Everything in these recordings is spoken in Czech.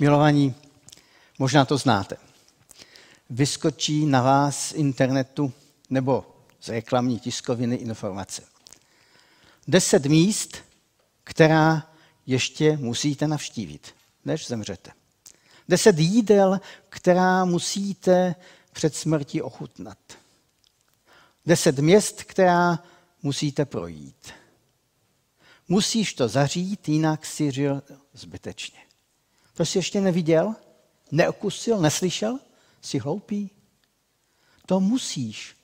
Milovaní, možná to znáte. Vyskočí na vás z internetu nebo z reklamní tiskoviny informace. Deset míst, která ještě musíte navštívit, než zemřete. Deset jídel, která musíte před smrtí ochutnat. Deset měst, která musíte projít. Musíš to zařít, jinak si žil zbytečně. To jsi ještě neviděl? Neokusil? Neslyšel? Jsi hloupý? To musíš.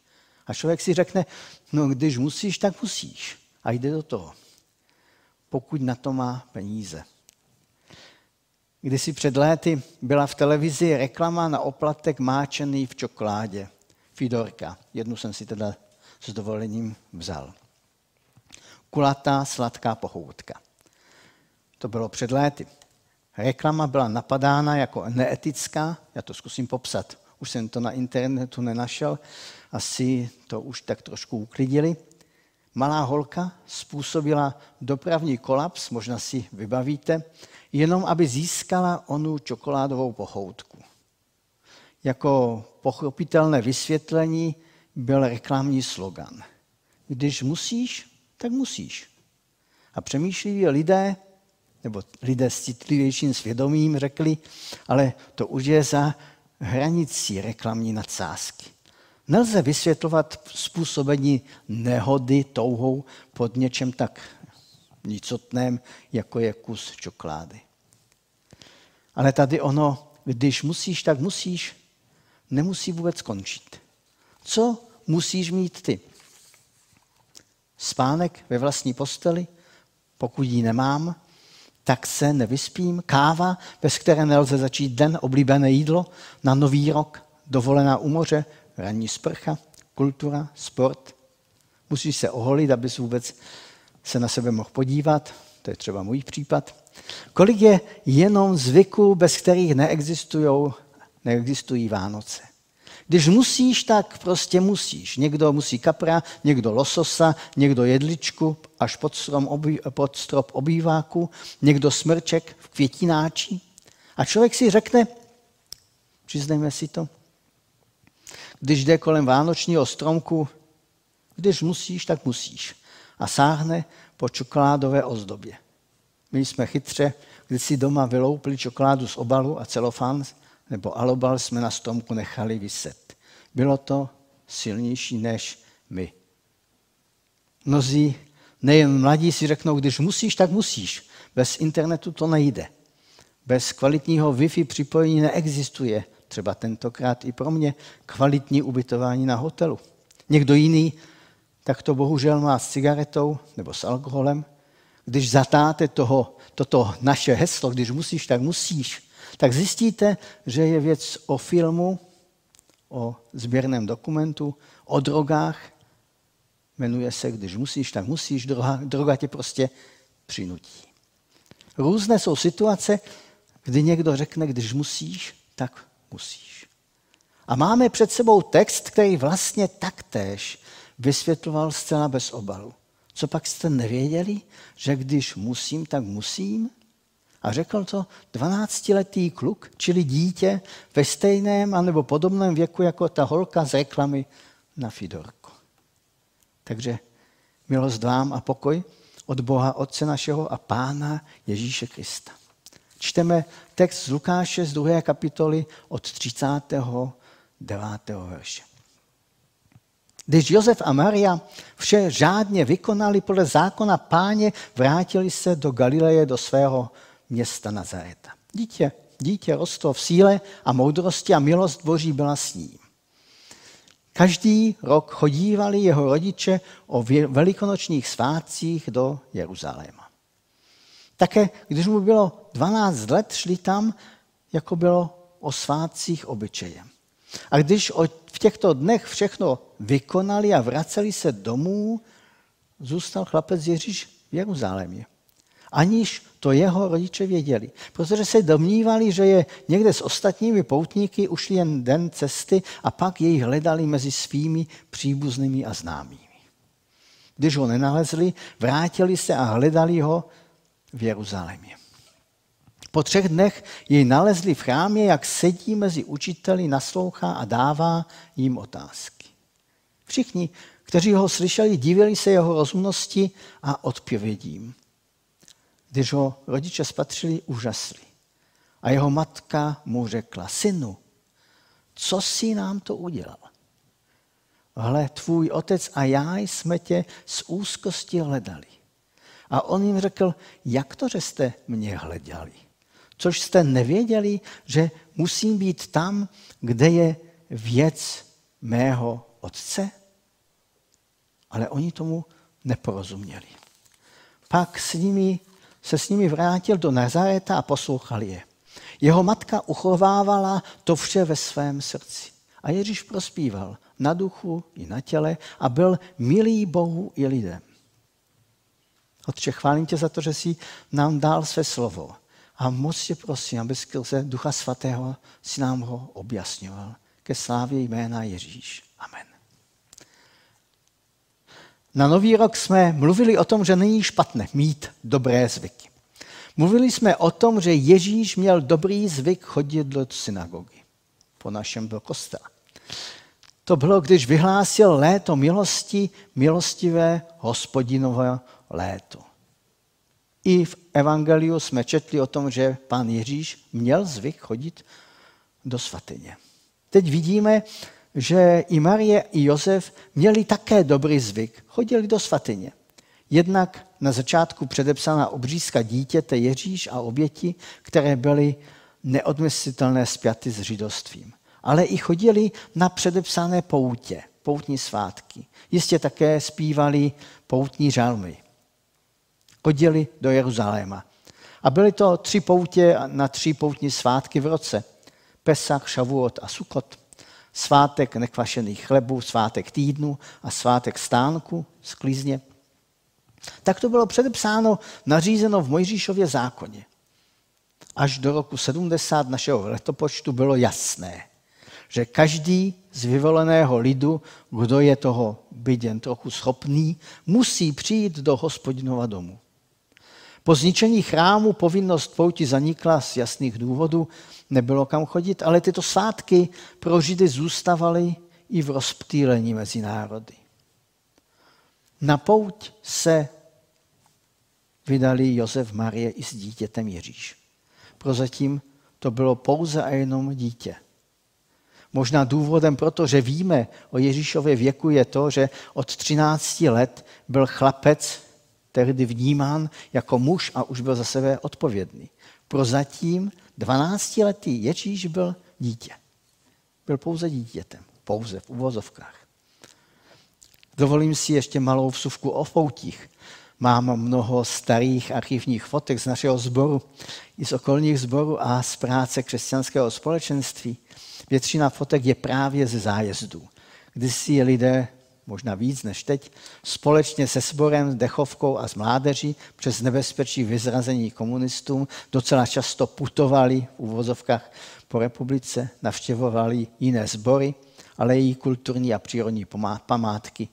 A člověk si řekne, no když musíš, tak musíš. A jde do toho. Pokud na to má peníze. Kdysi před léty byla v televizi reklama na oplatek máčený v čokoládě. Fidorka. Jednu jsem si teda s dovolením vzal. Kulatá, sladká pohoutka. To bylo před léty. Reklama byla napadána jako neetická, já to zkusím popsat. Už jsem to na internetu nenašel, asi to už tak trošku uklidili. Malá holka způsobila dopravní kolaps, možná si vybavíte, jenom aby získala onu čokoládovou pochoutku. Jako pochopitelné vysvětlení byl reklamní slogan. Když musíš, tak musíš. A přemýšliví lidé, nebo lidé s citlivějším svědomím řekli, ale to už je za hranicí reklamní nadsázky. Nelze vysvětlovat způsobení nehody touhou pod něčem tak nicotném, jako je kus čokolády. Ale tady ono, když musíš, tak musíš, nemusí vůbec končit. Co musíš mít ty? Spánek ve vlastní posteli, pokud ji nemám, tak se nevyspím. Káva, bez které nelze začít den, oblíbené jídlo na nový rok, dovolená u moře, ranní sprcha, kultura, sport. Musíš se oholit, abys vůbec se na sebe mohl podívat. To je třeba můj případ. Kolik je jenom zvyků, bez kterých neexistují, neexistují Vánoce. Když musíš, tak prostě musíš. Někdo musí kapra, někdo lososa, někdo jedličku až pod, strom obý, pod strop obýváku, někdo smrček v květináči. A člověk si řekne, přiznejme si to, když jde kolem vánočního stromku, když musíš, tak musíš. A sáhne po čokoládové ozdobě. My jsme chytře, když si doma vyloupili čokoládu z obalu a celofán nebo alobal jsme na stromku nechali vyset. Bylo to silnější než my. Mnozí, nejen mladí, si řeknou, když musíš, tak musíš. Bez internetu to nejde. Bez kvalitního Wi-Fi připojení neexistuje třeba tentokrát i pro mě, kvalitní ubytování na hotelu. Někdo jiný tak to bohužel má s cigaretou nebo s alkoholem. Když zatáte toho, toto naše heslo, když musíš, tak musíš, tak zjistíte, že je věc o filmu, o sběrném dokumentu, o drogách. Jmenuje se, když musíš, tak musíš, droga, droga tě prostě přinutí. Různé jsou situace, kdy někdo řekne, když musíš, tak musíš. A máme před sebou text, který vlastně taktéž vysvětloval zcela bez obalu. Co pak jste nevěděli, že když musím, tak musím? A řekl to 12-letý kluk, čili dítě ve stejném anebo podobném věku jako ta holka z reklamy na Fidorku. Takže milost vám a pokoj od Boha Otce našeho a Pána Ježíše Krista. Čteme text z Lukáše z 2. kapitoly od 39. verše. Když Josef a Maria vše řádně vykonali podle zákona páně, vrátili se do Galileje, do svého města Nazareta. Dítě, dítě rostlo v síle a moudrosti a milost Boží byla s ním. Každý rok chodívali jeho rodiče o velikonočních svátcích do Jeruzaléma. Také když mu bylo 12 let, šli tam, jako bylo o svátcích obyčejem. A když v těchto dnech všechno vykonali a vraceli se domů, zůstal chlapec Ježíš v Jeruzalémě. Aniž to jeho rodiče věděli. Protože se domnívali, že je někde s ostatními poutníky ušli jen den cesty a pak jej hledali mezi svými příbuznými a známými. Když ho nenalezli, vrátili se a hledali ho v Jeruzalémě. Po třech dnech jej nalezli v chrámě, jak sedí mezi učiteli, naslouchá a dává jim otázky. Všichni, kteří ho slyšeli, divili se jeho rozumnosti a odpovědím. Když ho rodiče spatřili, úžasli. A jeho matka mu řekla, synu, co si nám to udělal? Hle, tvůj otec a já jsme tě z úzkosti hledali. A on jim řekl, jak to, že jste mě hledali? Což jste nevěděli, že musím být tam, kde je věc mého otce? Ale oni tomu neporozuměli. Pak s nimi, se s nimi vrátil do Nazareta a poslouchal je. Jeho matka uchovávala to vše ve svém srdci. A Ježíš prospíval na duchu i na těle a byl milý Bohu i lidem. Otče, chválím tě za to, že jsi nám dal své slovo. A moc tě prosím, aby skrze Ducha Svatého si nám ho objasňoval. Ke slávě jména Ježíš. Amen. Na Nový rok jsme mluvili o tom, že není špatné mít dobré zvyky. Mluvili jsme o tom, že Ježíš měl dobrý zvyk chodit do synagogy. Po našem do kostela. To bylo, když vyhlásil léto milosti, milostivé hospodinové léto. I v Evangeliu jsme četli o tom, že pán Ježíš měl zvyk chodit do svatyně. Teď vidíme, že i Marie, i Josef měli také dobrý zvyk. Chodili do svatyně. Jednak na začátku předepsaná obřízka dítěte Ježíš a oběti, které byly neodmyslitelné spjaty s židovstvím. Ale i chodili na předepsané poutě, poutní svátky. Jistě také zpívali poutní žalmy. Chodili do Jeruzaléma. A byly to tři poutě na tři poutní svátky v roce. Pesach, Šavuot a Sukot. Svátek nekvašených chlebů, svátek týdnu a svátek stánku, sklízně. Tak to bylo předepsáno, nařízeno v Mojžíšově zákoně. Až do roku 70 našeho letopočtu bylo jasné, že každý z vyvoleného lidu, kdo je toho jen trochu schopný, musí přijít do hospodinova domu. Po zničení chrámu povinnost pouti zanikla z jasných důvodů, nebylo kam chodit, ale tyto svátky pro Židy zůstávaly i v rozptýlení mezi národy. Na pouť se vydali Josef, Marie i s dítětem Ježíš. Prozatím to bylo pouze a jenom dítě. Možná důvodem proto, že víme o Ježíšově věku, je to, že od 13 let byl chlapec tehdy vnímán jako muž a už byl za sebe odpovědný. Prozatím 12-letý Ježíš byl dítě. Byl pouze dítětem. Pouze v uvozovkách. Dovolím si ještě malou vsuvku o foutích. Mám mnoho starých archivních fotek z našeho sboru, i z okolních sborů a z práce křesťanského společenství. Většina fotek je právě ze zájezdů, kdy si lidé, možná víc než teď, společně se sborem, s dechovkou a s mládeží přes nebezpečí vyzrazení komunistům docela často putovali v uvozovkách po republice, navštěvovali jiné sbory, ale i kulturní a přírodní památky.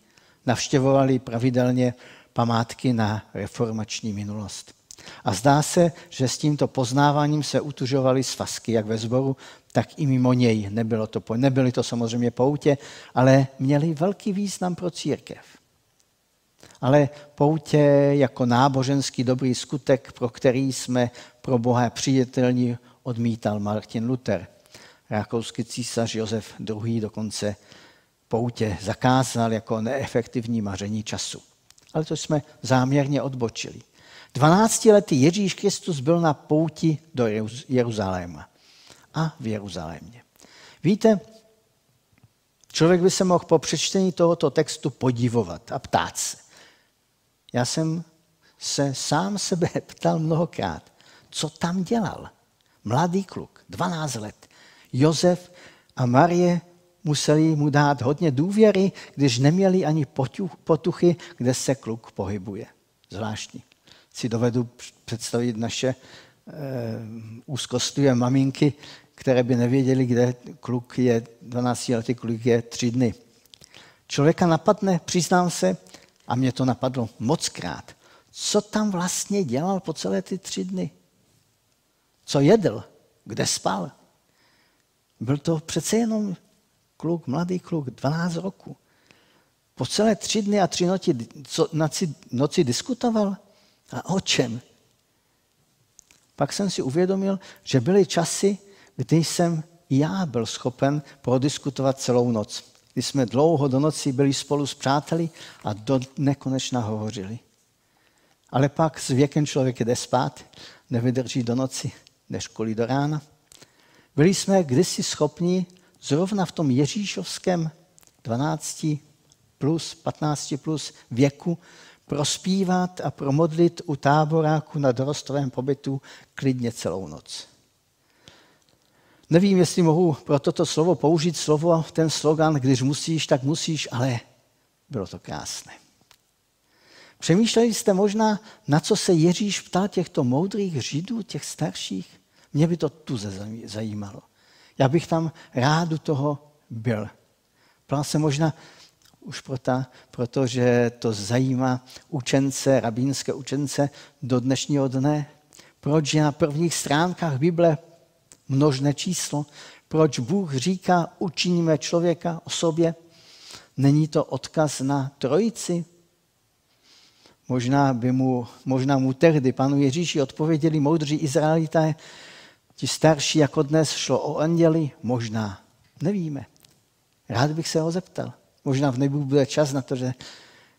Navštěvovali pravidelně památky na reformační minulost. A zdá se, že s tímto poznáváním se utužovaly svazky, jak ve sboru, tak i mimo něj. Nebylo to, nebyly to samozřejmě poutě, ale měly velký význam pro církev. Ale poutě jako náboženský dobrý skutek, pro který jsme pro Boha přijatelní, odmítal Martin Luther. Rakouský císař Josef II. dokonce poutě zakázal jako neefektivní maření času ale to jsme záměrně odbočili. 12-letý Ježíš Kristus byl na pouti do Jeruzaléma a v Jeruzalémě. Víte, člověk by se mohl po přečtení tohoto textu podivovat a ptát se. Já jsem se sám sebe ptal mnohokrát, co tam dělal. Mladý kluk, 12 let. Josef a Marie museli mu dát hodně důvěry, když neměli ani potuchy, kde se kluk pohybuje. Zvláštní. Si dovedu představit naše e, úzkostlivé maminky, které by nevěděli, kde kluk je, 12 letý kluk je tři dny. Člověka napadne, přiznám se, a mě to napadlo moc krát, co tam vlastně dělal po celé ty tři dny. co jedl, kde spal. Byl to přece jenom kluk, mladý kluk, 12 roku. Po celé tři dny a tři noci, co, noci, noci diskutoval. A o čem? Pak jsem si uvědomil, že byly časy, kdy jsem já byl schopen prodiskutovat celou noc. Kdy jsme dlouho do noci byli spolu s přáteli a do nekonečna hovořili. Ale pak s věkem člověk jde spát, nevydrží do noci, neškolí do rána. Byli jsme kdysi schopni zrovna v tom Ježíšovském 12 plus, 15 plus věku prospívat a promodlit u táboráku na dorostovém pobytu klidně celou noc. Nevím, jestli mohu pro toto slovo použít slovo, ten slogan, když musíš, tak musíš, ale bylo to krásné. Přemýšleli jste možná, na co se Ježíš ptal těchto moudrých židů, těch starších? Mě by to tu zajímalo. Já bych tam rád u toho byl. Ptal se možná už proto, protože to zajímá učence, rabínské učence do dnešního dne. Proč je na prvních stránkách Bible množné číslo? Proč Bůh říká, učiníme člověka o sobě? Není to odkaz na trojici? Možná, by mu, možná mu tehdy panu Ježíši odpověděli moudří Izraelité, ti starší jako dnes šlo o anděli, možná, nevíme. Rád bych se ho zeptal. Možná v nebu bude čas na to, že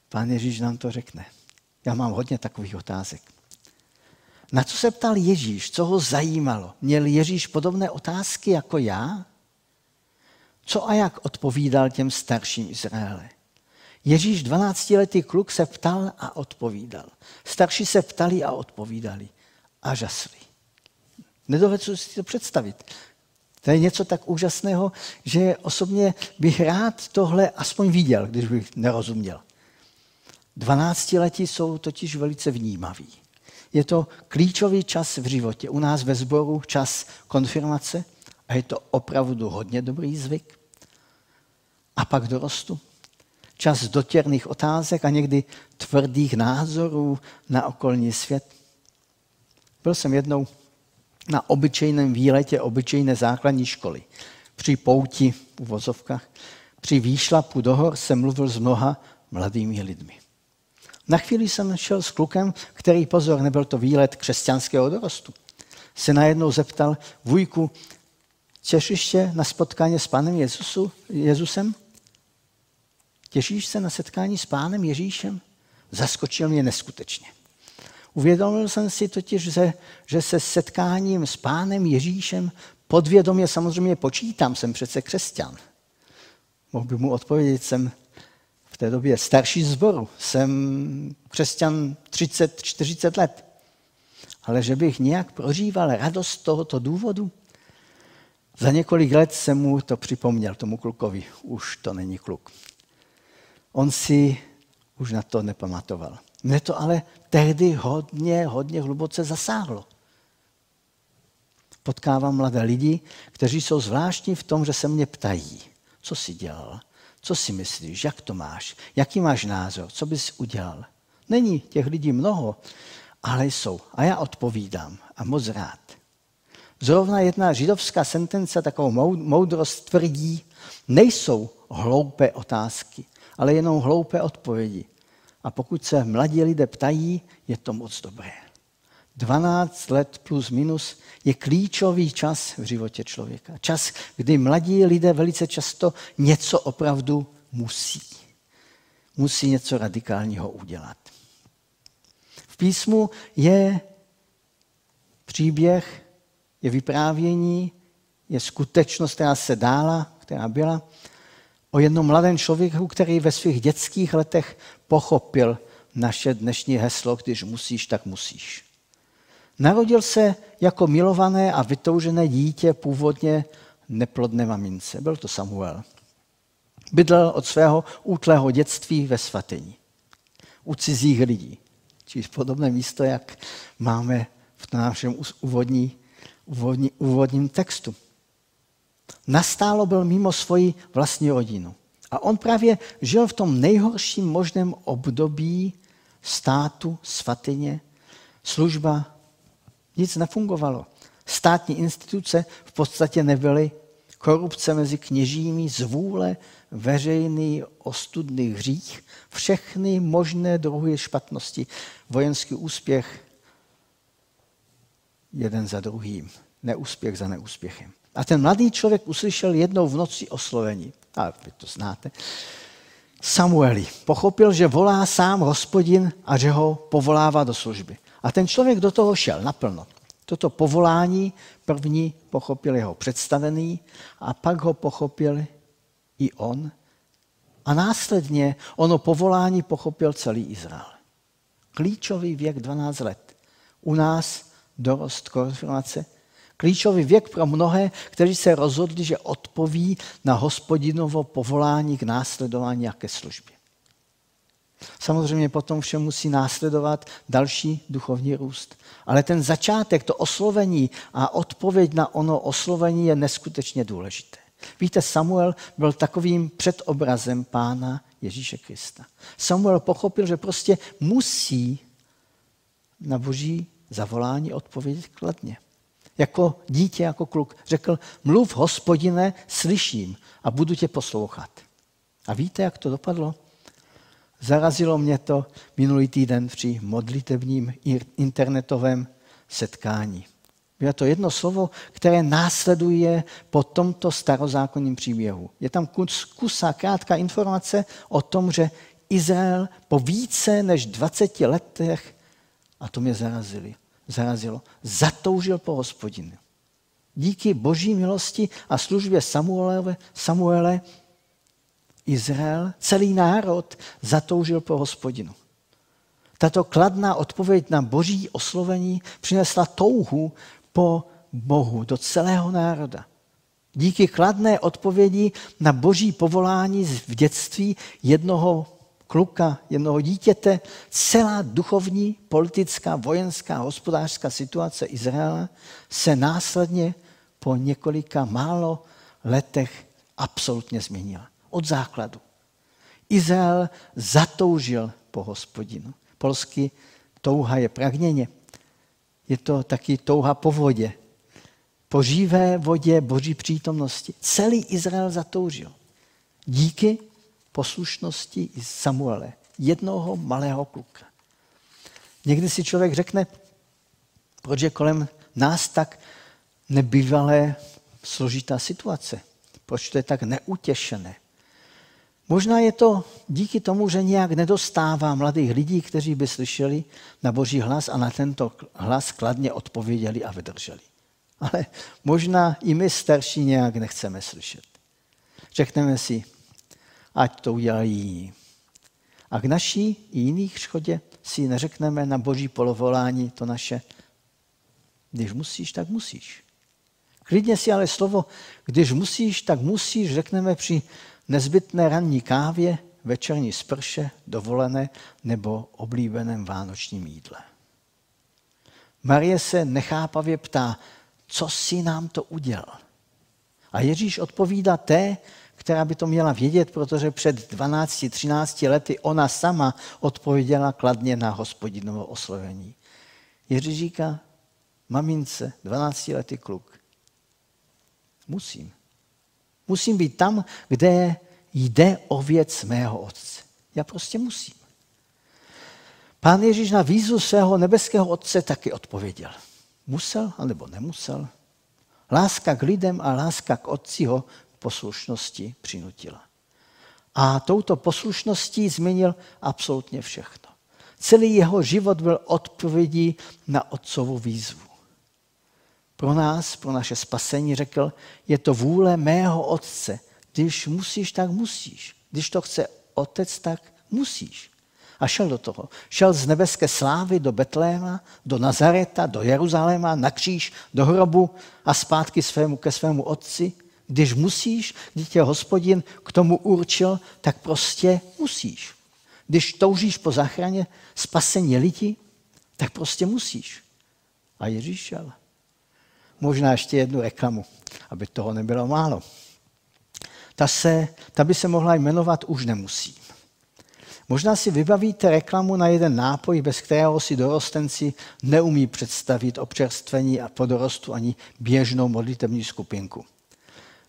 pán Ježíš nám to řekne. Já mám hodně takových otázek. Na co se ptal Ježíš? Co ho zajímalo? Měl Ježíš podobné otázky jako já? Co a jak odpovídal těm starším Izraele? Ježíš, 12-letý kluk, se ptal a odpovídal. Starší se ptali a odpovídali. A žasli. Nedovedu si to představit. To je něco tak úžasného, že osobně bych rád tohle aspoň viděl, když bych nerozuměl. Dvanáctiletí jsou totiž velice vnímaví. Je to klíčový čas v životě. U nás ve sboru čas konfirmace a je to opravdu hodně dobrý zvyk. A pak dorostu. Čas dotěrných otázek a někdy tvrdých názorů na okolní svět. Byl jsem jednou na obyčejném výletě obyčejné základní školy. Při pouti v vozovkách, při výšlapu do hor jsem mluvil s mnoha mladými lidmi. Na chvíli jsem šel s klukem, který, pozor, nebyl to výlet křesťanského dorostu. Se najednou zeptal, vujku, těšíš se na spotkání s pánem Jezusu, Jezusem? Těšíš se na setkání s pánem Ježíšem? Zaskočil mě neskutečně. Uvědomil jsem si totiž, že, že se setkáním s pánem Ježíšem podvědomě samozřejmě počítám, jsem přece křesťan. Mohl by mu odpovědět, jsem v té době starší zboru, jsem křesťan 30-40 let. Ale že bych nějak prožíval radost tohoto důvodu, za několik let jsem mu to připomněl, tomu klukovi. Už to není kluk. On si už na to nepamatoval. Mne to ale tehdy hodně, hodně hluboce zasáhlo. Potkávám mladé lidi, kteří jsou zvláštní v tom, že se mě ptají, co jsi dělal, co si myslíš, jak to máš, jaký máš názor, co bys udělal. Není těch lidí mnoho, ale jsou. A já odpovídám a moc rád. Zrovna jedna židovská sentence, takovou moudrost tvrdí, nejsou hloupé otázky, ale jenom hloupé odpovědi. A pokud se mladí lidé ptají, je to moc dobré. 12 let plus minus je klíčový čas v životě člověka. Čas, kdy mladí lidé velice často něco opravdu musí. Musí něco radikálního udělat. V písmu je příběh, je vyprávění, je skutečnost, která se dála, která byla, o jednom mladém člověku, který ve svých dětských letech pochopil naše dnešní heslo, když musíš, tak musíš. Narodil se jako milované a vytoužené dítě původně neplodné mamince. Byl to Samuel. Bydlel od svého útlého dětství ve svatyni. U cizích lidí. Čiž podobné místo, jak máme v našem úvodní, úvodní, úvodním textu. Nastálo byl mimo svoji vlastní rodinu. A on právě žil v tom nejhorším možném období státu, svatyně, služba, nic nefungovalo. Státní instituce v podstatě nebyly. Korupce mezi kněžími, zvůle, veřejný ostudný hřích, všechny možné druhy špatnosti, vojenský úspěch jeden za druhým, neúspěch za neúspěchem. A ten mladý člověk uslyšel jednou v noci oslovení, a vy to znáte, Samueli. Pochopil, že volá sám hospodin a že ho povolává do služby. A ten člověk do toho šel naplno. Toto povolání první pochopil jeho představený a pak ho pochopil i on. A následně ono povolání pochopil celý Izrael. Klíčový věk 12 let. U nás dorost konfirmace. Klíčový věk pro mnohé, kteří se rozhodli, že odpoví na hospodinovo povolání k následování a ke službě. Samozřejmě potom vše musí následovat další duchovní růst. Ale ten začátek, to oslovení a odpověď na ono oslovení je neskutečně důležité. Víte, Samuel byl takovým předobrazem pána Ježíše Krista. Samuel pochopil, že prostě musí na boží zavolání odpovědět kladně. Jako dítě, jako kluk řekl, mluv hospodine, slyším a budu tě poslouchat. A víte, jak to dopadlo? Zarazilo mě to minulý týden při modlitevním internetovém setkání. Bylo to jedno slovo, které následuje po tomto starozákonním příběhu. Je tam kus, kusa, krátká informace o tom, že Izrael po více než 20 letech, a to mě zarazili, zarazilo, zatoužil po hospodinu. Díky boží milosti a službě Samuele, Samuele Izrael, celý národ zatoužil po hospodinu. Tato kladná odpověď na boží oslovení přinesla touhu po Bohu do celého národa. Díky kladné odpovědi na boží povolání v dětství jednoho kluka, jednoho dítěte, celá duchovní, politická, vojenská, hospodářská situace Izraela se následně po několika málo letech absolutně změnila. Od základu. Izrael zatoužil po hospodinu. Polsky touha je pragněně. Je to taky touha po vodě. Po živé vodě boží přítomnosti. Celý Izrael zatoužil. Díky poslušnosti i Samuele, jednoho malého kluka. Někdy si člověk řekne, proč je kolem nás tak nebývalé složitá situace. Proč to je tak neutěšené. Možná je to díky tomu, že nějak nedostává mladých lidí, kteří by slyšeli na boží hlas a na tento hlas kladně odpověděli a vydrželi. Ale možná i my starší nějak nechceme slyšet. Řekneme si, ať to udělají jiní. A k naší i jiných škodě si neřekneme na boží polovolání to naše, když musíš, tak musíš. Klidně si ale slovo, když musíš, tak musíš, řekneme při nezbytné ranní kávě, večerní sprše, dovolené nebo oblíbeném vánočním jídle. Marie se nechápavě ptá, co si nám to udělal? A Ježíš odpovídá té, která by to měla vědět, protože před 12-13 lety ona sama odpověděla kladně na hospodinovo oslovení. Ježíš říká, mamince, 12 letý kluk, musím. Musím být tam, kde jde o věc mého otce. Já prostě musím. Pán Ježíš na výzvu svého nebeského otce taky odpověděl. Musel, anebo nemusel. Láska k lidem a láska k otci ho poslušnosti přinutila. A touto poslušností změnil absolutně všechno. Celý jeho život byl odpovědí na otcovu výzvu. Pro nás, pro naše spasení řekl, je to vůle mého otce. Když musíš, tak musíš. Když to chce otec, tak musíš. A šel do toho. Šel z nebeské slávy do Betléma, do Nazareta, do Jeruzaléma, na kříž, do hrobu a zpátky svému, ke svému otci když musíš, když tě hospodin k tomu určil, tak prostě musíš. Když toužíš po záchraně spasení lidí, tak prostě musíš. A Ježíš šel. Možná ještě jednu reklamu, aby toho nebylo málo. Ta, se, ta by se mohla jmenovat Už nemusím. Možná si vybavíte reklamu na jeden nápoj, bez kterého si dorostenci neumí představit občerstvení a po dorostu ani běžnou modlitební skupinku.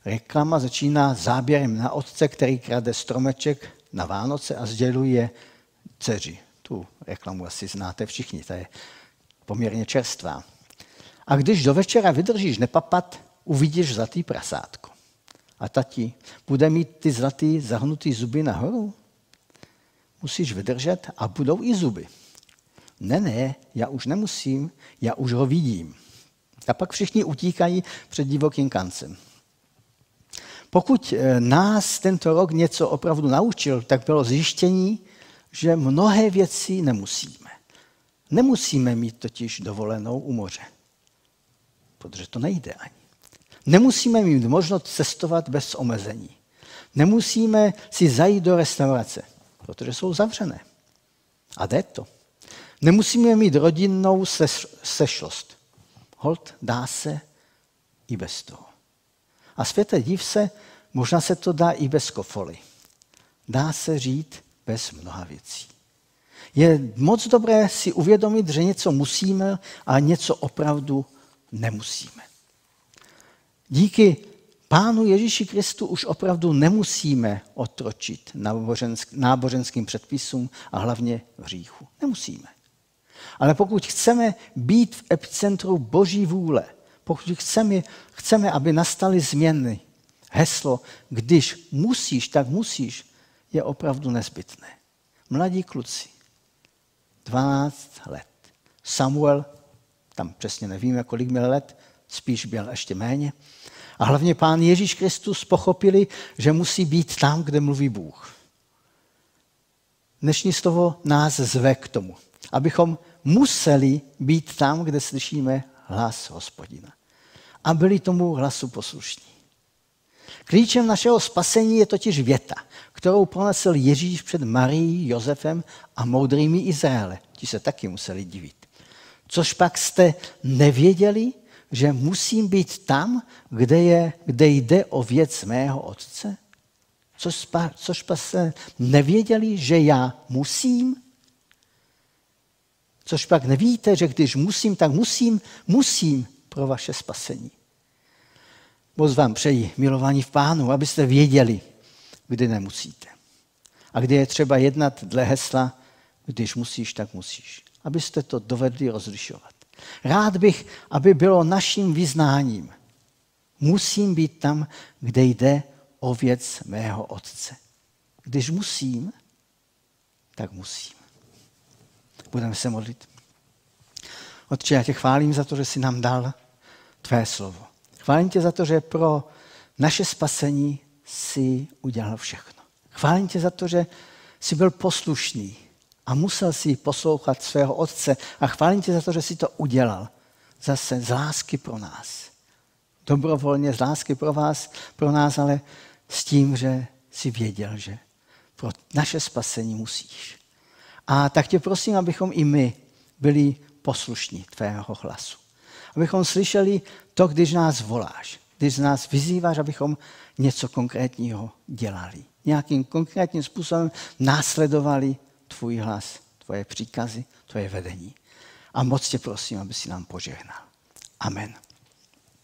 Reklama začíná záběrem na otce, který krade stromeček na Vánoce a sděluje dceři. Tu reklamu asi znáte všichni, ta je poměrně čerstvá. A když do večera vydržíš nepapat, uvidíš zlatý prasátko. A tati, bude mít ty zlatý zahnutý zuby nahoru? Musíš vydržet a budou i zuby. Ne, ne, já už nemusím, já už ho vidím. A pak všichni utíkají před divokým kancem. Pokud eh, nás tento rok něco opravdu naučil, tak bylo zjištění, že mnohé věci nemusíme. Nemusíme mít totiž dovolenou u moře, protože to nejde ani. Nemusíme mít možnost cestovat bez omezení. Nemusíme si zajít do restaurace, protože jsou zavřené. A jde to. Nemusíme mít rodinnou sešlost. Hold dá se i bez toho. A světe div se, možná se to dá i bez kofoly. Dá se žít bez mnoha věcí. Je moc dobré si uvědomit, že něco musíme a něco opravdu nemusíme. Díky Pánu Ježíši Kristu už opravdu nemusíme otročit náboženským předpisům a hlavně v hříchu. Nemusíme. Ale pokud chceme být v epicentru Boží vůle, pokud chceme, chceme, aby nastaly změny, heslo, když musíš, tak musíš, je opravdu nezbytné. Mladí kluci, 12 let. Samuel, tam přesně nevíme, kolik měl let, spíš byl ještě méně. A hlavně pán Ježíš Kristus pochopili, že musí být tam, kde mluví Bůh. Dnešní slovo nás zve k tomu, abychom museli být tam, kde slyšíme hlas hospodina. A byli tomu hlasu poslušní. Klíčem našeho spasení je totiž věta, kterou pronesl Ježíš před Marií, Josefem a moudrými Izraele. Ti se taky museli divit. Což pak jste nevěděli, že musím být tam, kde, je, kde jde o věc mého otce? Což, což pak jste nevěděli, že já musím? Což pak nevíte, že když musím, tak musím, musím pro vaše spasení. Moc vám přeji, milování v pánu, abyste věděli, kdy nemusíte. A kdy je třeba jednat dle hesla, když musíš, tak musíš. Abyste to dovedli rozlišovat. Rád bych, aby bylo naším vyznáním. Musím být tam, kde jde o věc mého otce. Když musím, tak musím. Budeme se modlit. Otče, já tě chválím za to, že jsi nám dal tvé slovo. Chválím tě za to, že pro naše spasení si udělal všechno. Chválím tě za to, že jsi byl poslušný a musel si poslouchat svého otce a chválím tě za to, že jsi to udělal. Zase z lásky pro nás. Dobrovolně z lásky pro vás, pro nás, ale s tím, že si věděl, že pro naše spasení musíš. A tak tě prosím, abychom i my byli poslušní tvého hlasu. Abychom slyšeli to, když nás voláš, když nás vyzýváš, abychom něco konkrétního dělali. Nějakým konkrétním způsobem následovali tvůj hlas, tvoje příkazy, tvoje vedení. A moc tě prosím, aby si nám požehnal. Amen.